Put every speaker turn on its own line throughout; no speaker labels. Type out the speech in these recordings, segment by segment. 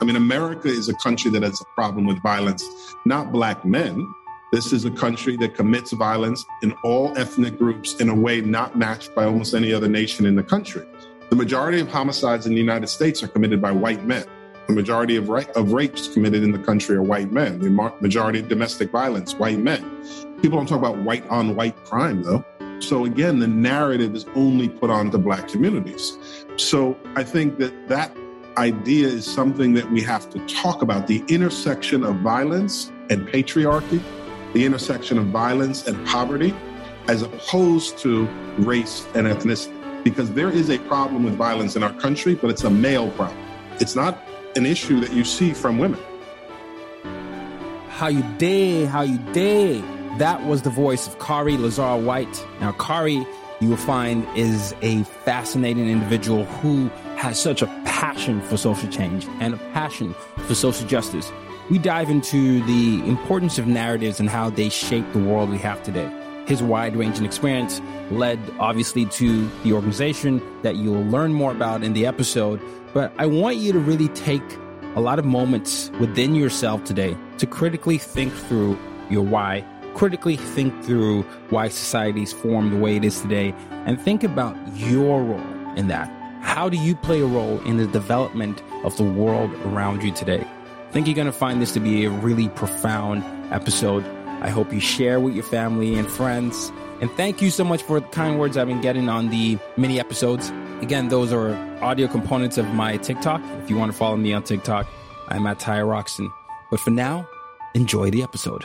I mean, America is a country that has a problem with violence, not black men. This is a country that commits violence in all ethnic groups in a way not matched by almost any other nation in the country. The majority of homicides in the United States are committed by white men. The majority of, ra- of rapes committed in the country are white men. The mar- majority of domestic violence, white men. People don't talk about white on white crime, though. So again, the narrative is only put onto black communities. So I think that that idea is something that we have to talk about the intersection of violence and patriarchy, the intersection of violence and poverty, as opposed to race and ethnicity. Because there is a problem with violence in our country, but it's a male problem. It's not an issue that you see from women.
How you day, how you day. That was the voice of Khary Lazarre-White. Now, Khary, you will find, is a fascinating individual who has such a passion for social change and a passion for social justice. We dive into the importance of narratives and how they shape the world we have today. His wide ranging experience led, obviously, to the organization that you'll learn more about in the episode. But I want you to really take a lot of moments within yourself today to critically think through your why, critically think through why society's formed the way it is today, and think about your role in that. How do you play a role in the development of the world around you today? I think you're going to find this to be a really profound episode. I hope you share with your family and friends. And thank you so much for the kind words I've been getting on the mini episodes. Again, those are audio components of my TikTok. If you want to follow me on TikTok, I'm at Tayo Rockson. But for now, enjoy the episode.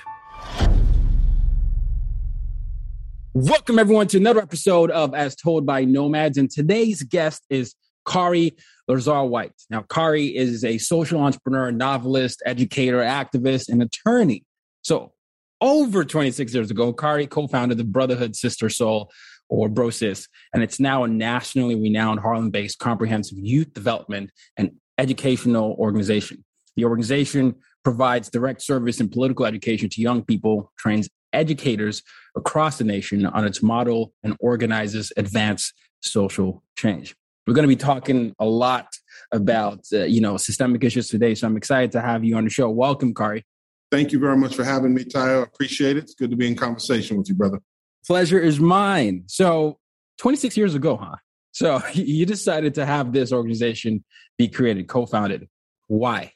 Welcome everyone to another episode of As Told by Nomads. And today's guest is Kari Lazar White. Now, Khary is a social entrepreneur, novelist, educator, activist, and attorney. So, over 26 years ago, Khary co founded the Brotherhood Sister Sol, or BroSis, and it's now a nationally renowned Harlem based comprehensive youth development and educational organization. The organization provides direct service and political education to young people, trains educators across the nation on its model and organizes advanced social change. We're going to be talking a lot about uh, you know systemic issues today, so I'm excited to have you on the show. Welcome, Khary.
Thank you very much for having me, Tayo. Appreciate it. It's good to be in conversation with you, brother.
Pleasure is mine. So, 26 years ago, huh? So you decided to have this organization be created, co-founded. Why?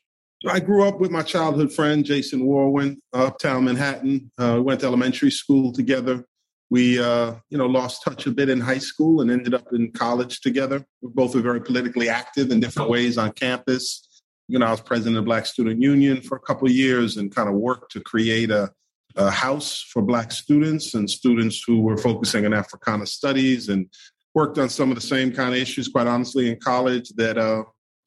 I grew up with my childhood friend, Jason Warwin, uptown Manhattan. Uh, we went to elementary school together. We, uh, you know, lost touch a bit in high school and ended up in college together. We both were very politically active in different ways on campus. You know, I was president of Black Student Union for a couple years and kind of worked to create a, a house for Black students and students who were focusing on Africana studies and worked on some of the same kind of issues, quite honestly, in college that uh,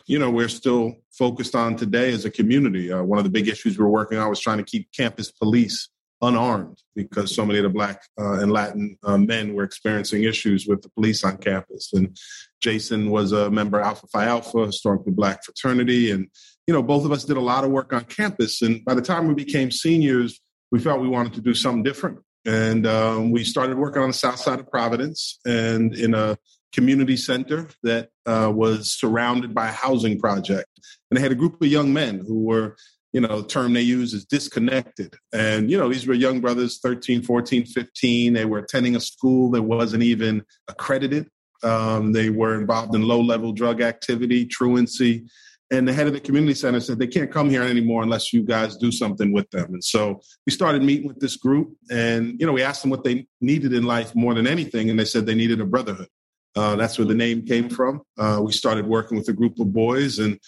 you know we're still focused on today as a community. Uh, one of the big issues we're working on was trying to keep campus police unarmed because so many of the black uh, and Latin uh, men were experiencing issues with the police on campus. And Jason was a member of Alpha Phi Alpha, historically black fraternity, and you know both of us did a lot of work on campus. And by the time we became seniors, we felt we wanted to do something different. And um, we started working on the south side of Providence and in a community center that uh, was surrounded by a housing project. And they had a group of young men who were, you know, the term they use is disconnected. And, you know, these were young brothers, 13, 14, 15. They were attending a school that wasn't even accredited. Um, they were involved in low level drug activity, truancy. And the head of the community center said they can't come here anymore unless you guys do something with them. And so we started meeting with this group, and you know, we asked them what they needed in life more than anything, and they said they needed a brotherhood. Uh, that's where the name came from. Uh, we started working with a group of boys, and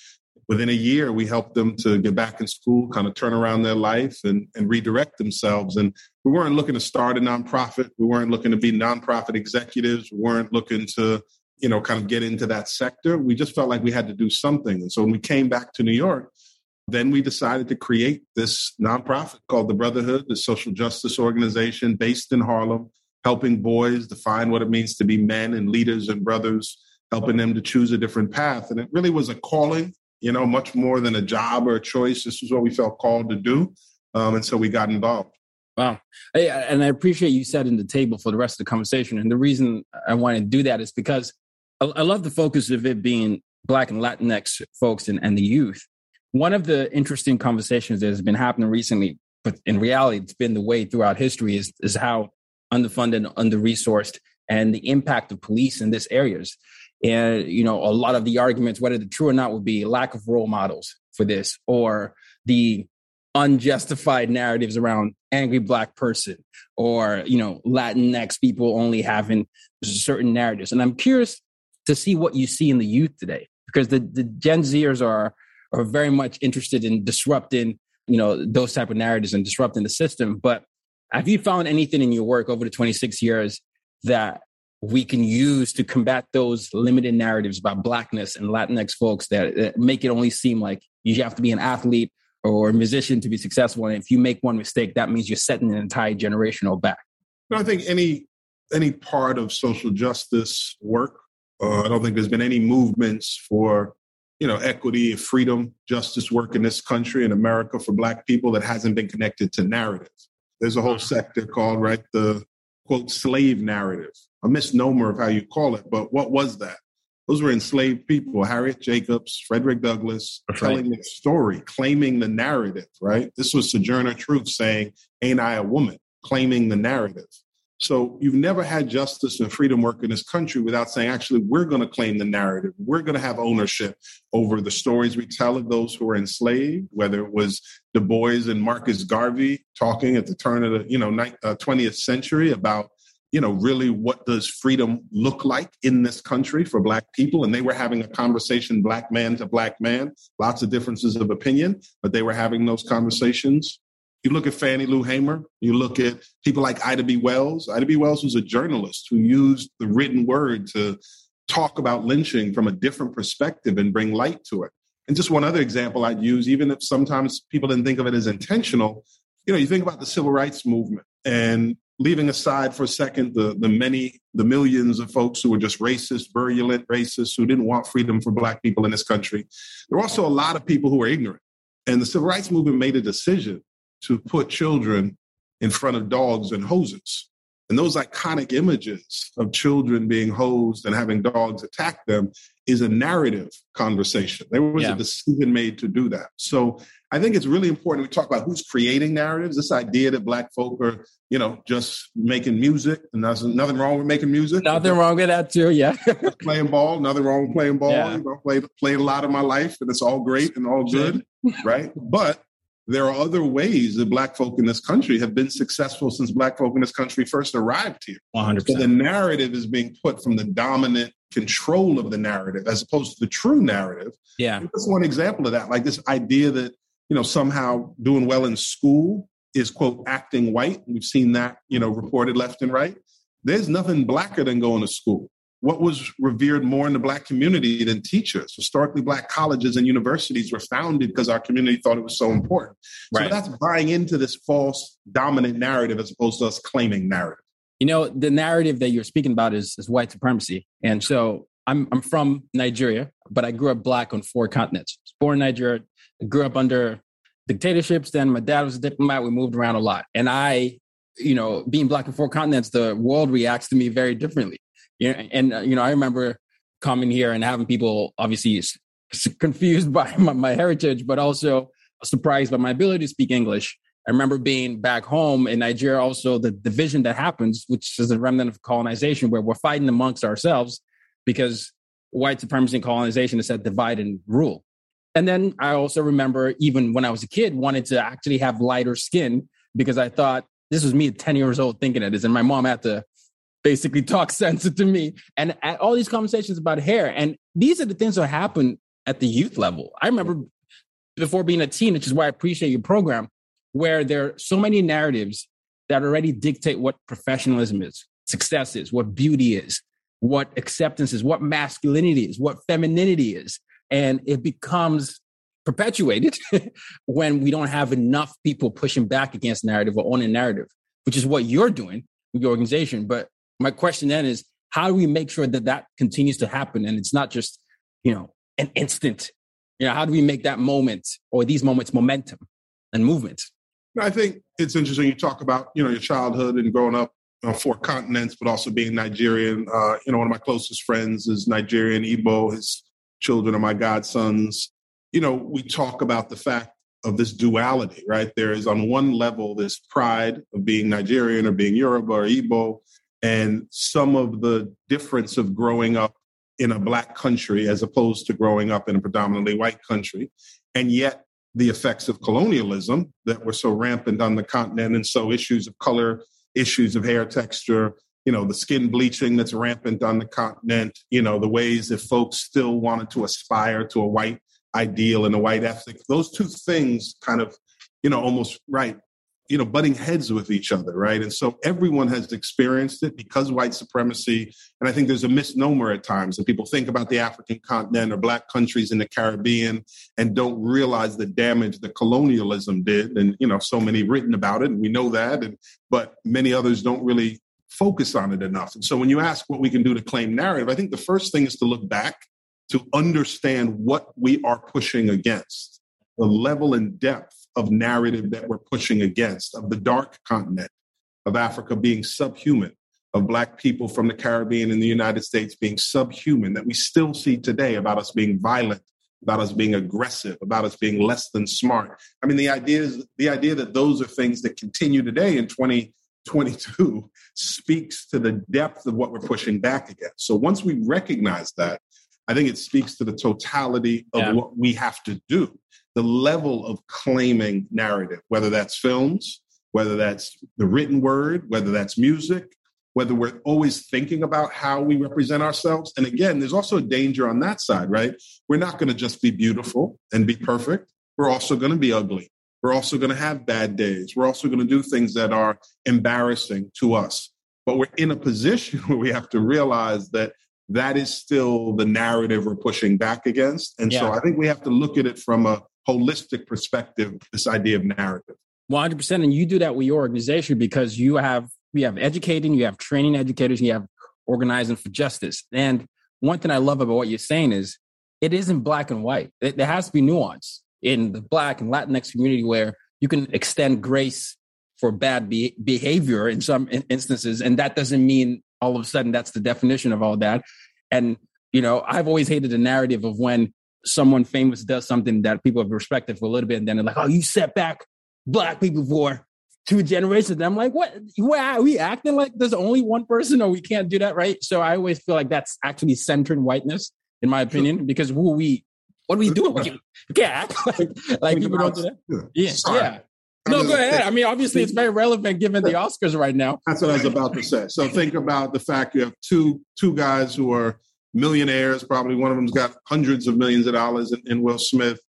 within a year, we helped them to get back in school, kind of turn around their life and, and redirect themselves. And we weren't looking to start a nonprofit. We weren't looking to be nonprofit executives. We weren't looking to, you know, kind of get into that sector. We just felt like we had to do something. And so when we came back to New York, then we decided to create this nonprofit called the Brotherhood, the social justice organization based in Harlem helping boys define what it means to be men and leaders and brothers, helping them to choose a different path. And it really was a calling, you know, much more than a job or a choice. This was what we felt called to do. Um, and so we got involved.
Wow. And I appreciate you setting the table for the rest of the conversation. And the reason I want to do that is because I love the focus of it being Black and Latinx folks and, and the youth. One of the interesting conversations that has been happening recently, but in reality, it's been the way throughout history, is, is how underfunded, under resourced, and the impact of police in these areas. And you know, a lot of the arguments, whether they're true or not, would be lack of role models for this, or the unjustified narratives around angry black person, or you know, Latinx people only having certain narratives. And I'm curious to see what you see in the youth today, because the, the Gen Zers are are very much interested in disrupting, you know, those type of narratives and disrupting the system. But have you found anything in your work over the 26 years that we can use to combat those limited narratives about blackness and Latinx folks that, that make it only seem like you have to be an athlete or a musician to be successful. And if you make one mistake, that means you're setting an entire generational back.
I think any any part of social justice work, uh, I don't think there's been any movements for you know equity, freedom, justice work in this country in America for Black people that hasn't been connected to narratives. There's a whole uh-huh. sector called, right, the quote, slave narrative, a misnomer of how you call it. But what was that? Those were enslaved people, Harriet Jacobs, Frederick Douglass, That's telling right. the story, claiming the narrative, right? This was Sojourner Truth saying, Ain't I a woman? claiming the narrative. So you've never had justice and freedom work in this country without saying, actually, we're going to claim the narrative. We're going to have ownership over the stories we tell of those who were enslaved, whether it was Du Bois and Marcus Garvey talking at the turn of the you know 20th uh, century about you know really what does freedom look like in this country for black people and they were having a conversation black man to black man lots of differences of opinion but they were having those conversations you look at Fannie Lou Hamer, you look at people like Ida B. Wells. Ida B. Wells was a journalist who used the written word to talk about lynching from a different perspective and bring light to it. And just one other example I'd use, even if sometimes people didn't think of it as intentional, you know, you think about the civil rights movement and leaving aside for a second the, the many, the millions of folks who were just racist, virulent racists, who didn't want freedom for Black people in this country. There were also a lot of people who were ignorant. And the civil rights movement made a decision to put children in front of dogs and hoses. And those iconic images of children being hosed and having dogs attack them is a narrative conversation. There was yeah. a decision made to do that. So I think it's really important we talk about who's creating narratives. This idea that black folk are, you know, just making music, and there's nothing wrong with making music.
Nothing wrong with that too. Yeah,
playing ball, nothing wrong with playing ball. Yeah. You know, played played a lot of my life, and it's all great and all good, right? But there are other ways that black folk in this country have been successful since black folk in this country first arrived here.
100%.
So the narrative is being put from the dominant control of the narrative as opposed to the true narrative.
Yeah.
That's one example of that. Like this idea that, you know, somehow doing well in school is quote acting white. We've seen that, you know, reported left and right. There's nothing blacker than going to school what was revered more in the black community than teachers. Historically black colleges and universities were founded because our community thought it was so important. Right. so that's buying into this false dominant narrative as opposed to us claiming narrative.
You know the narrative that you're speaking about is, is white supremacy. And so I'm, I'm from nigeria but i grew up black on four continents. Born in nigeria grew up under dictatorships. Then my dad was a diplomat. We moved around a lot. And i you know being black in four continents the world reacts to me very differently Yeah, and uh, you know, I remember coming here and having people obviously confused by my, my heritage, but also surprised by my ability to speak English. I remember being back home in Nigeria, also the division that happens, which is a remnant of colonization, where we're fighting amongst ourselves because white supremacy and colonization is said divide and rule. And then I also remember, even when I was a kid, wanted to actually have lighter skin because I thought this was me at 10 years old thinking of this. And my mom had to basically talk sense to me. And at all these conversations about hair. And these are the things that happen at the youth level. I remember before being a teen, which is why I appreciate your program, where there are so many narratives that already dictate what professionalism is, success is, what beauty is, what acceptance is, what masculinity is, what femininity is. And it becomes perpetuated when we don't have enough people pushing back against narrative or owning narrative, which is what you're doing with your organization. But my question then is, how do we make sure that that continues to happen and it's not just, you know, an instant? You know, how do we make that moment or these moments momentum and movement?
I think it's interesting you talk about, you know, your childhood and growing up on four continents, but also being Nigerian. Uh, you know, one of my closest friends is Nigerian, Igbo. His children are my godsons. You know, we talk about the fact of this duality, right? There is on one level this pride of being Nigerian or being Yoruba or Igbo, and some of the difference of growing up in a black country as opposed to growing up in a predominantly white country. And yet the effects of colonialism that were so rampant on the continent. And so issues of color, issues of hair texture, you know, the skin bleaching that's rampant on the continent, you know, the ways that folks still wanted to aspire to a white ideal and a white ethic. Those two things kind of, you know, almost right you know butting heads with each other right? And so everyone has experienced it because white supremacy and i think there's a misnomer at times that people think about the african continent or black countries in the caribbean and don't realize the damage that colonialism did and you know so many written about it and we know that and but many others don't really focus on it enough. And so when you ask what we can do to claim narrative i think the first thing is to look back to understand what we are pushing against the level and depth of narrative that we're pushing against, of the dark continent, of Africa being subhuman, of Black people from the Caribbean and the United States being subhuman, that we still see today about us being violent, about us being aggressive, about us being less than smart. I mean, the idea is the idea that those are things that continue today in 2022 speaks to the depth of what we're pushing back against. So once we recognize that, I think it speaks to the totality of yeah. what we have to do the level of claiming narrative, whether that's films, whether that's the written word, whether that's music, whether we're always thinking about how we represent ourselves. And again, there's also a danger on that side, right? We're not going to just be beautiful and be perfect. We're also going to be ugly. We're also going to have bad days. We're also going to do things that are embarrassing to us. But we're in a position where we have to realize that that is still the narrative we're pushing back against. And yeah. so I think we have to look at it from a holistic perspective, this idea of narrative.
100%. And you do that with your organization because you have, you have educating, you have training educators, you have organizing for justice. And one thing I love about what you're saying is it isn't black and white. There has to be nuance in the black and Latinx community where you can extend grace for bad be- behavior in some instances. And that doesn't mean all of a sudden that's the definition of all that. And, you know, I've always hated the narrative of when someone famous does something that people have respected for a little bit, and then they're like, "Oh, you set back black people for two generations." And I'm like, "What? Why are we acting like there's only one person, or we can't do that, right?" So I always feel like that's actually centering whiteness, in my opinion, because who we, what are we doing? We can't act like, like people don't do that. Yeah, yeah. No, go ahead. I mean, obviously, it's very relevant given the Oscars right now.
That's what I was about to say. So think about the fact you have two two guys who are millionaires. Probably one of them's got hundreds of millions of dollars in, in Will Smith.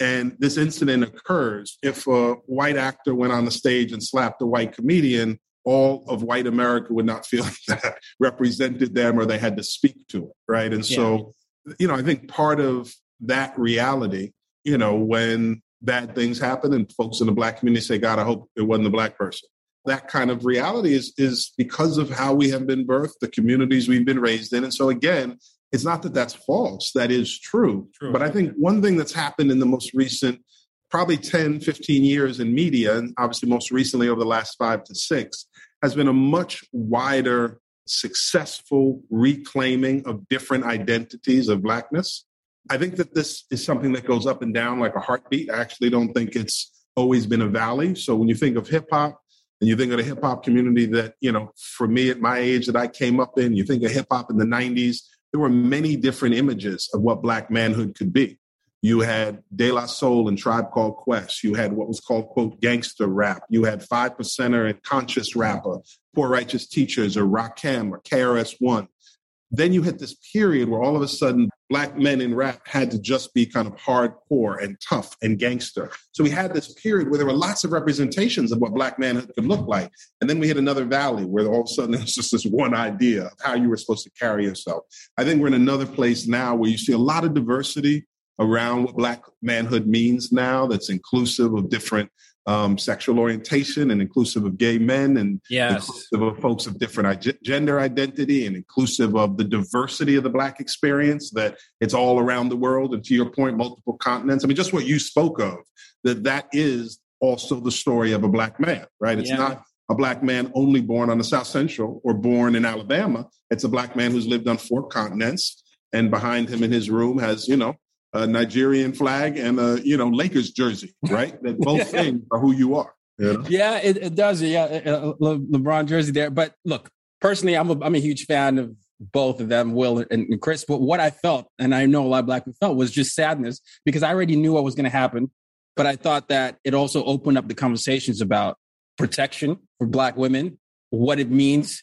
And this incident occurs. If a white actor went on the stage and slapped a white comedian, all of white America would not feel that represented them or they had to speak to it, right? And yeah. so, you know, I think part of that reality, you know, when bad things happen and folks in the black community say, God, I hope it wasn't the black person that kind of reality is is because of how we have been birthed, the communities we've been raised in. And so again, it's not that that's false, that is true. true. But I think one thing that's happened in the most recent probably 10, 15 years in media, and obviously most recently over the last five to six, has been a much wider successful reclaiming of different identities of blackness. I think that this is something that goes up and down like a heartbeat. I actually don't think it's always been a valley. So when you think of hip hop and you think of the hip hop community that, you know, for me at my age that I came up in, you think of hip hop in the 90s, there were many different images of what black manhood could be. You had De La Soul and Tribe Called Quest. You had what was called, quote, gangster rap. You had Five Percenter and Conscious Rapper, Poor Righteous Teachers or Rakim or KRS-One. Then you hit this period where all of a sudden black men in rap had to just be kind of hardcore and tough and gangster. So we had this period where there were lots of representations of what black manhood could look like. And then we hit another valley where all of a sudden there's just this one idea of how you were supposed to carry yourself. I think we're in another place now where you see a lot of diversity around what Black manhood means now that's inclusive of different um, sexual orientation and inclusive of gay men and
yes.
inclusive of folks of different gender identity and inclusive of the diversity of the Black experience that it's all around the world. And to your point, multiple continents. I mean, just what you spoke of, that that is also the story of a Black man, right? It's yeah. not a black man only born on the South Central or born in Alabama. It's a black man who's lived on four continents. And behind him in his room has, you know, a Nigerian flag and a you know Lakers jersey, right? That both things are who you are. You know?
Yeah, it, it, does. Yeah, uh, uh, Le- LeBron jersey there. But look, personally, I'm a, I'm a huge fan of both of them, Will and, and Chris. But what I felt, and I know a lot of black people felt, was just sadness because I already knew what was going to happen. But I thought that it also opened up the conversations about protection for black women, what it means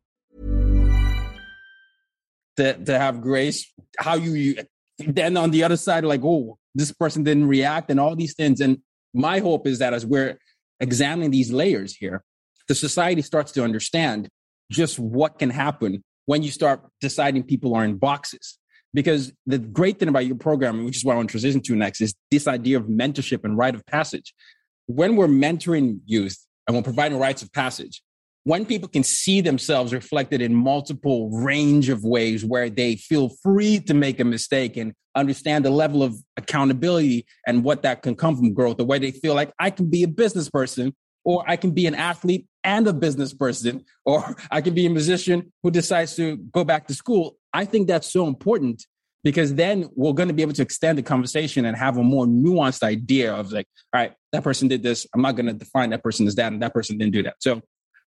To to have grace, how you, you then on the other side like, "Oh, this person didn't react and all these things." And my hope is that as we're examining these layers here, the society starts to understand just what can happen when you start deciding people are in boxes. Because the great thing about your programming, which is what I want to transition to next, is this idea of mentorship and rite of passage. When we're mentoring youth and we're providing rites of passage, when people can see themselves reflected in multiple range of ways where they feel free to make a mistake and understand the level of accountability and what that can come from growth, the way they feel like I can be a business person or I can be an athlete and a business person, or I can be a musician who decides to go back to school. I think that's so important because then we're going to be able to extend the conversation and have a more nuanced idea of like, all right, that person did this. I'm not going to define that person as that, and that person didn't do that. So,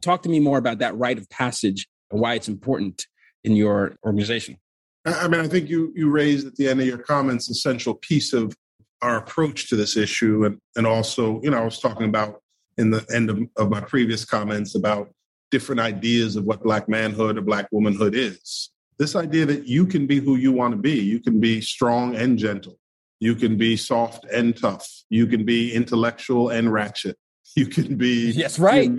talk to me more about that rite of passage and why it's important in your organization.
I mean, I think you you raised at the end of your comments a central piece of our approach to this issue, and and also, you know, I was talking about in the end of, of my previous comments about different ideas of what black manhood or black womanhood is. This idea that you can be who you want to be. You can be strong and gentle. You can be soft and tough. You can be intellectual and ratchet. You can be
yes, right.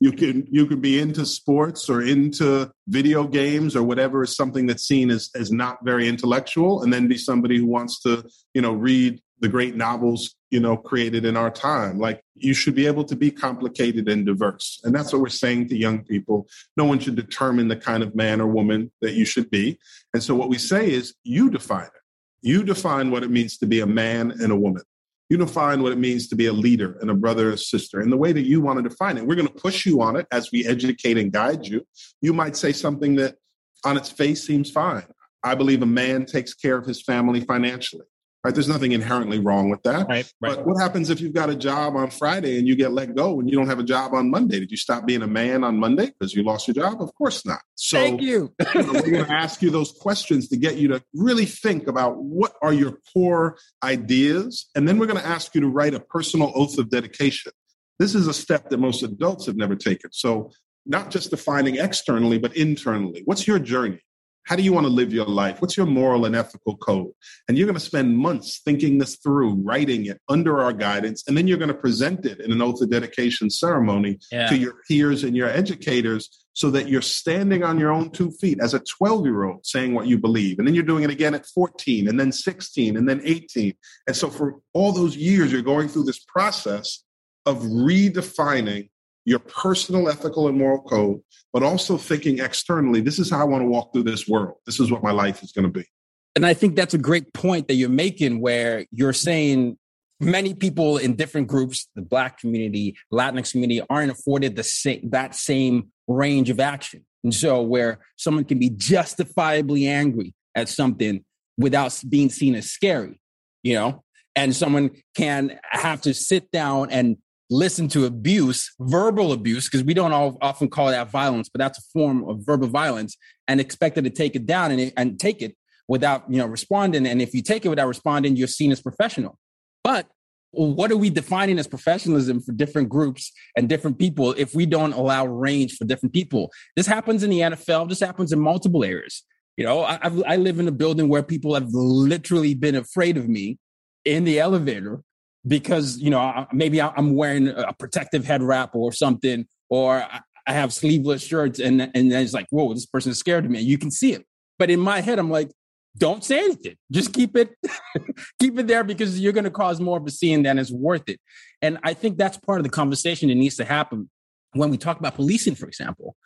you can you can be into sports or into video games or whatever is something that's seen as as not very intellectual, and then be somebody who wants to you know read the great novels you know, created in our time. Like you should be able to be complicated and diverse. And that's what we're saying to young people. No one should determine the kind of man or woman that you should be. And so what we say is you define it. You define what it means to be a man and a woman. You define what it means to be a leader and a brother or sister in the way that you want to define it. We're going to push you on it as we educate and guide you. You might say something that on its face seems fine. I believe a man takes care of his family financially. Right? There's nothing inherently wrong with that.
Right, right.
But what happens if you've got a job on Friday and you get let go and you don't have a job on Monday? Did you stop being a man on Monday because you lost your job? Of course not. So
Thank you.
you we're going to ask you those questions to get you to really think about what are your core ideas. And then we're going to ask you to write a personal oath of dedication. This is a step that most adults have never taken. So, not just defining externally, but internally. What's your journey? How do you want to live your life? What's your moral and ethical code? And you're going to spend months thinking this through, writing it under our guidance, and then you're going to present it in an oath of dedication ceremony
Yeah.
to your peers and your educators so that you're standing on your own two feet as a 12 year old saying what you believe. And then you're doing it again at 14, and then 16, and then 18. And so for all those years, you're going through this process of redefining your personal ethical and moral code, but also thinking externally, this is how I want to walk through this world. This is what my life is going to be.
And I think that's a great point that you're making where you're saying many people in different groups, the black community, Latinx community, aren't afforded the same that same range of action. And so where someone can be justifiably angry at something without being seen as scary, you know, and someone can have to sit down and listen to abuse, verbal abuse, because we don't all often call that violence, but that's a form of verbal violence, and expected to take it down and, and take it without you know responding. And if you take it without responding, you're seen as professional. But what are we defining as professionalism for different groups and different people if we don't allow range for different people? This happens in the NFL. This happens in multiple areas. You know, I, I live in a building where people have literally been afraid of me in the elevator because you know maybe I'm wearing a protective head wrap or something, or I have sleeveless shirts, and and then it's like, whoa, this person is scared of me. You can see it, but in my head, I'm like, don't say anything. Just keep it, keep it there because you're going to cause more of a scene than is worth it. And I think that's part of the conversation that needs to happen when we talk about policing, for example.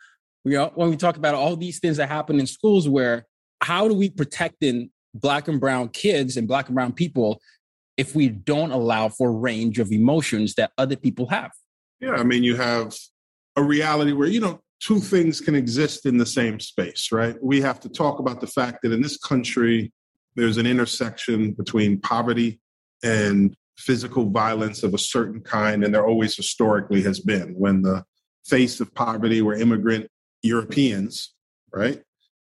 You know, when we talk about all these things that happen in schools, where how do we protecting black and brown kids and black and brown people if we don't allow for range of emotions that other people have?
Yeah, I mean, you have a reality where, you know, two things can exist in the same space, right? We have to talk about the fact that in this country, there's an intersection between poverty and physical violence of a certain kind, and there always historically has been. When the face of poverty were immigrant Europeans, right?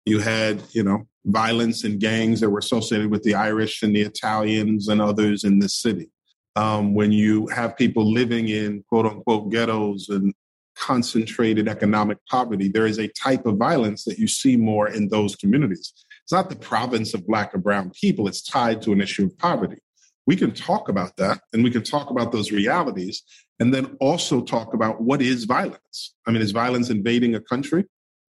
You had, you know, violence and gangs that were associated with the Irish and the Italians and others in this city. Um, when you have people living in quote unquote ghettos and concentrated economic poverty, there is a type of violence that you see more in those communities. It's not the province of Black or Brown people, it's tied to an issue of poverty. We can talk about that and we can talk about those realities and then also talk about what is violence. I mean, is violence invading a country,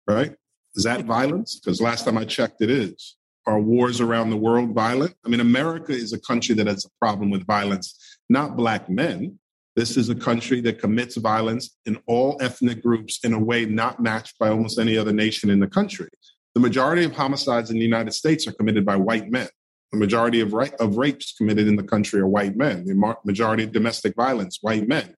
right? Is that violence? Because last time I checked, it is. Are wars around the world violent? I mean, America is a country that has a problem with violence, not Black men. This is a country that commits violence in all ethnic groups in a way not matched by almost any other nation in the country. The majority of homicides in the United States are committed by white men. The majority of, ra- of rapes committed in the country are white men. The mar- majority of domestic violence, white men.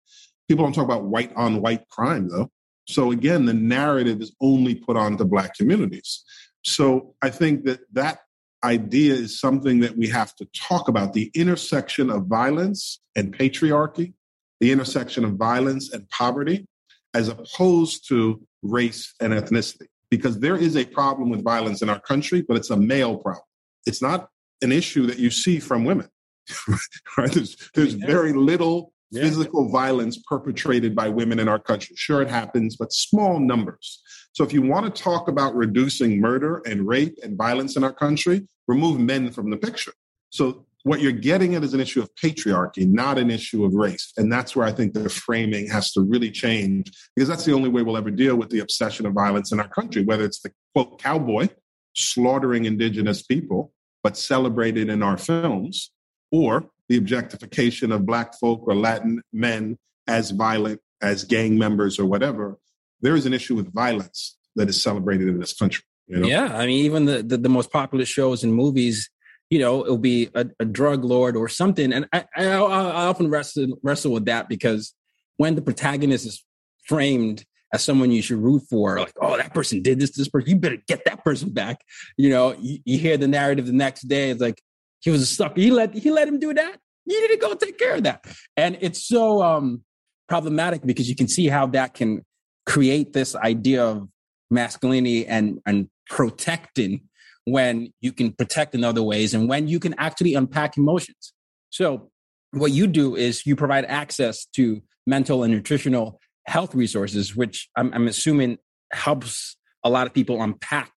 People don't talk about white on white crime, though. So again, the narrative is only put onto Black communities. So I think that that idea is something that we have to talk about the intersection of violence and patriarchy, the intersection of violence and poverty, as opposed to race and ethnicity. Because there is a problem with violence in our country, but it's a male problem. It's not an issue that you see from women. right? There's, there's very little
Yeah.
physical violence perpetrated by women in our country. Sure, it happens, but small numbers. So if you want to talk about reducing murder and rape and violence in our country, remove men from the picture. So what you're getting at is an issue of patriarchy, not an issue of race. And that's where I think the framing has to really change because that's the only way we'll ever deal with the obsession of violence in our country, whether it's the quote cowboy slaughtering indigenous people, but celebrated in our films, or the objectification of Black folk or Latin men as violent, as gang members or whatever. There is an issue with violence that is celebrated in this country. You know?
Yeah, I mean, even the, the, the most popular shows and movies, you know, it'll be a, a drug lord or something, and I, I, I often wrestle wrestle with that because when the protagonist is framed as someone you should root for, like, oh, that person did this to this person, you better get that person back. You know, you, you hear the narrative the next day, it's like he was a sucker. He let he let him do that. You need to go take care of that. And it's so um problematic because you can see how that can create this idea of masculinity and and protecting when you can protect in other ways and when you can actually unpack emotions. So what you do is you provide access to mental and nutritional health resources, which I'm, I'm assuming helps a lot of people unpack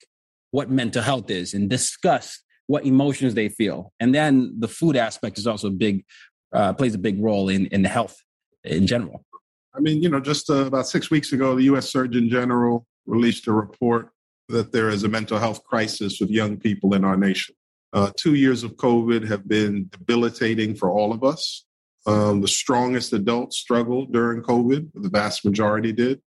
what mental health is and discuss what emotions they feel. And then the food aspect is also big, uh, plays a big role in, in health in general.
I mean, you know, just uh, about six weeks ago, the U.S. Surgeon General released a report that there is a mental health crisis with young people in our nation. Uh, two years of COVID have been debilitating for all of us. Um, the strongest adults struggled during COVID, the vast majority did.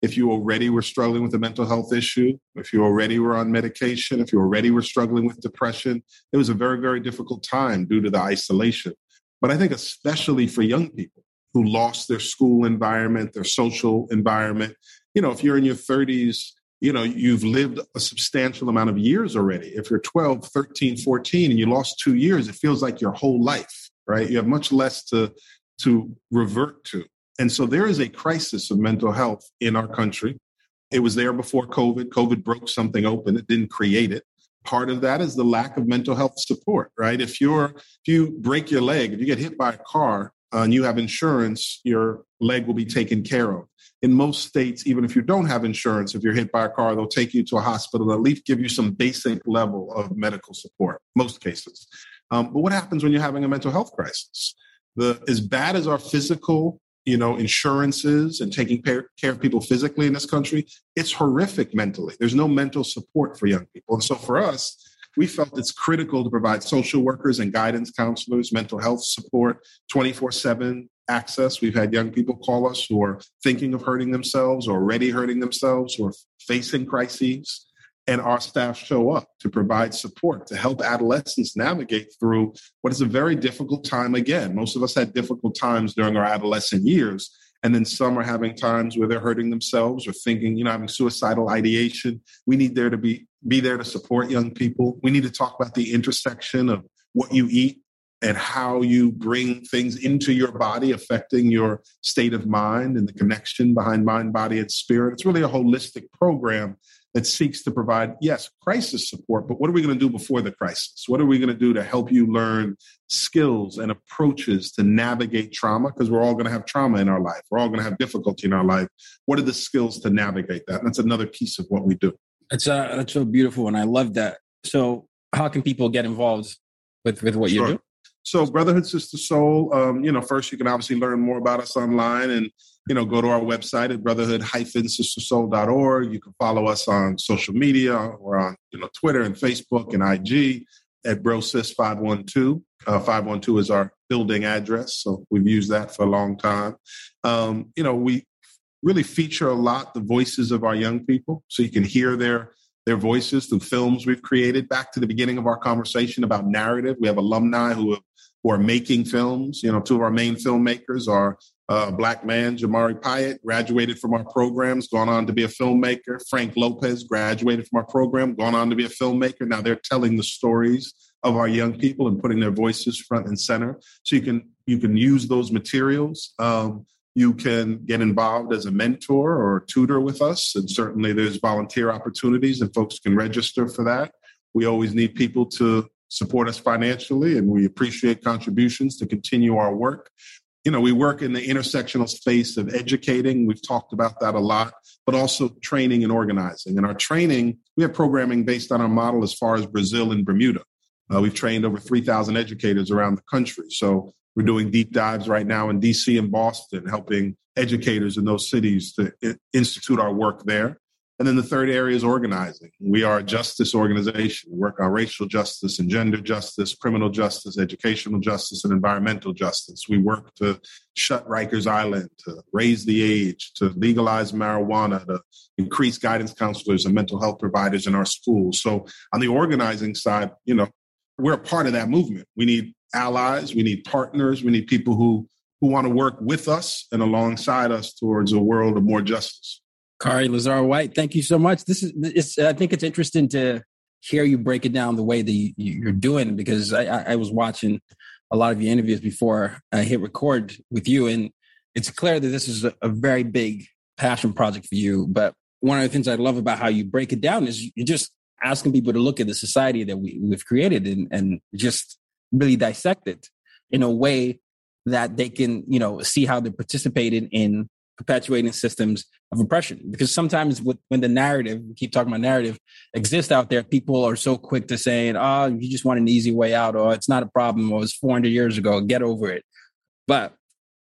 If you already were struggling with a mental health issue, if you already were on medication, if you already were struggling with depression, it was a very, very difficult time due to the isolation. But I think, especially for young people who lost their school environment, their social environment, you know, if you're in your 30s, you know, you've lived a substantial amount of years already. If you're 12, 13, 14, and you lost two years, it feels like your whole life right? You have much less to to revert to. And so there is a crisis of mental health in our country. It was there before COVID. COVID broke something open. It didn't create it. Part of that is the lack of mental health support, right? If you're if you break your leg, if you get hit by a car uh, and you have insurance, your leg will be taken care of. In most states, even if you don't have insurance, if you're hit by a car, they'll take you to a hospital, at least give you some basic level of medical support, most cases. Um, but what happens when you're having a mental health crisis? The, as bad as our physical, you know, insurances and taking care of people physically in this country, it's horrific mentally. There's no mental support for young people. And so for us, we felt it's critical to provide social workers and guidance counselors, mental health support, 24 7 access. We've had young people call us who are thinking of hurting themselves or already hurting themselves, or facing crises and our staff show up to provide support to help adolescents navigate through what is a very difficult time again. Most of us had difficult times during our adolescent years. And then some are having times where they're hurting themselves or thinking, you know, having suicidal ideation. We need there to be be there to support young people. We need to talk about the intersection of what you eat and how you bring things into your body affecting your state of mind and the connection behind mind, body, and spirit. It's really a holistic program that seeks to provide, yes, crisis support, but what are we going to do before the crisis? What are we going to do to help you learn skills and approaches to navigate trauma? Because we're all going to have trauma in our life. We're all going to have difficulty in our life. What are the skills to navigate that? And that's another piece of what we do.
That's, uh, that's so beautiful. And I love that. So, how can people get involved with, with what sure. you do?
So, Brotherhood Sister Sol, um, you know, first you can obviously learn more about us online and, you know, go to our website at brotherhood-sistersol.org. You can follow us on social media. We're on, you know, Twitter and Facebook and IG at BroSis512. Uh, 512 is our building address. So we've used that for a long time. Um, you know, we really feature a lot the voices of our young people so you can hear their their voices through films we've created. Back to the beginning of our conversation about narrative, we have alumni who have who are making films. You know, two of our main filmmakers are uh, a black man, Jamari Pyatt, graduated from our programs, gone on to be a filmmaker. Frank Lopez graduated from our program, gone on to be a filmmaker. Now they're telling the stories of our young people and putting their voices front and center. So you can you can use those materials. Um, you can get involved as a mentor or tutor with us, and certainly there's volunteer opportunities, and folks can register for that. We always need people to support us financially, and we appreciate contributions to continue our work. You know, we work in the intersectional space of educating. We've talked about that a lot, but also training and organizing. And our training, we have programming based on our model as far as Brazil and Bermuda. Uh, we've trained over 3,000 educators around the country. So we're doing deep dives right now in DC and Boston, helping educators in those cities to institute our work there. And then the third area is organizing. We are a justice organization. We work on racial justice and gender justice, criminal justice, educational justice, and environmental justice. We work to shut Rikers Island, to raise the age, to legalize marijuana, to increase guidance counselors and mental health providers in our schools. So on the organizing side, you know, we're a part of that movement. We need allies, we need partners, we need people who who want to work with us and alongside us towards a world of more justice.
Khary Lazarre-White, thank you so much. This is, I think it's interesting to hear you break it down the way that you, are doing because I, I, was watching a lot of your interviews before I hit record with you, and it's clear that this is a, a very big passion project for you. But one of the things I love about how you break it down is you're just asking people to look at the society that we, we've created and, and just really dissect it in a way that they can, you know, see how they're participating in perpetuating systems of oppression. Because sometimes with, when the narrative, we keep talking about narrative, exists out there, people are so quick to saying, oh, you just want an easy way out, or it's not a problem, or it's 400 years ago, get over it. But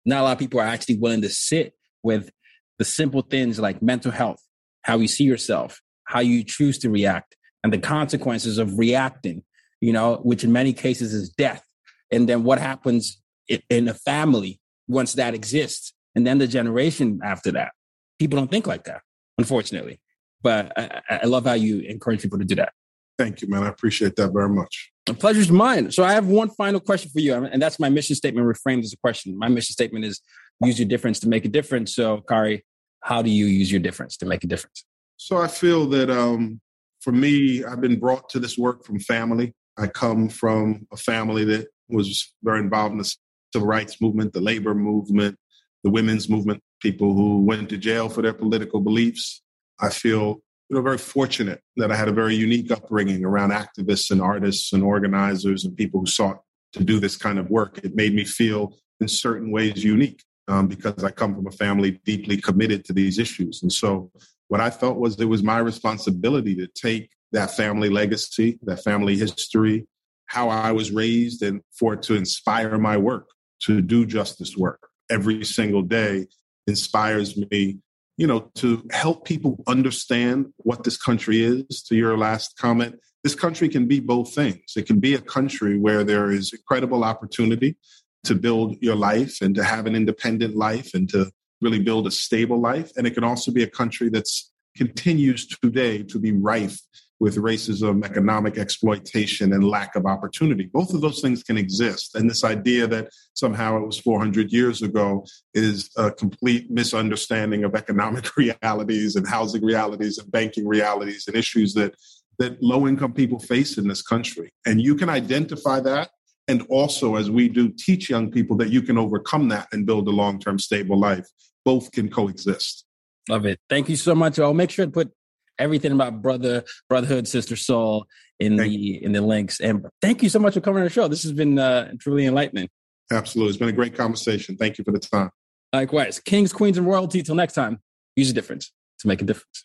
not a lot of people are actually willing to sit with the simple things like mental health, how you see yourself, how you choose to react, and the consequences of reacting, you know, which in many cases is death. And then what happens in a family once that exists and then the generation after that. People don't think like that, unfortunately. But I, I love how you encourage people to do that.
Thank you, man. I appreciate that very much.
The pleasure's mine. So I have one final question for you, and that's my mission statement reframed as a question. My mission statement is use your difference to make a difference. So, Khary, how do you use your difference to make a difference?
So I feel that um, for me, I've been brought to this work from family. I come from a family that was very involved in the civil rights movement, the labor movement, the women's movement, people who went to jail for their political beliefs. I feel you know very fortunate that I had a very unique upbringing around activists and artists and organizers and people who sought to do this kind of work. It made me feel in certain ways unique um, because I come from a family deeply committed to these issues. And so what I felt was it was my responsibility to take that family legacy, that family history, how I was raised, and for it to inspire my work to do justice work every single day inspires me you know to help people understand what this country is to your last comment. This country can be both things. It can be a country where there is incredible opportunity to build your life and to have an independent life and to really build a stable life. And it can also be a country that's continues today to be rife with racism, economic exploitation, and lack of opportunity. Both of those things can exist. And this idea that somehow it was 400 years ago is a complete misunderstanding of economic realities and housing realities and banking realities and issues that, that low income people face in this country. And you can identify that. And also, as we do, teach young people that you can overcome that and build a long term stable life. Both can coexist.
Love it. Thank you so much. I'll make sure to put everything about brother, brotherhood, Sister Sol in thank the you. in the links. And thank you so much for coming on the show. This has been uh, truly enlightening.
Absolutely, it's been a great conversation. Thank you for the time.
Likewise, kings, queens, and royalty. Till next time, use a difference to make a difference.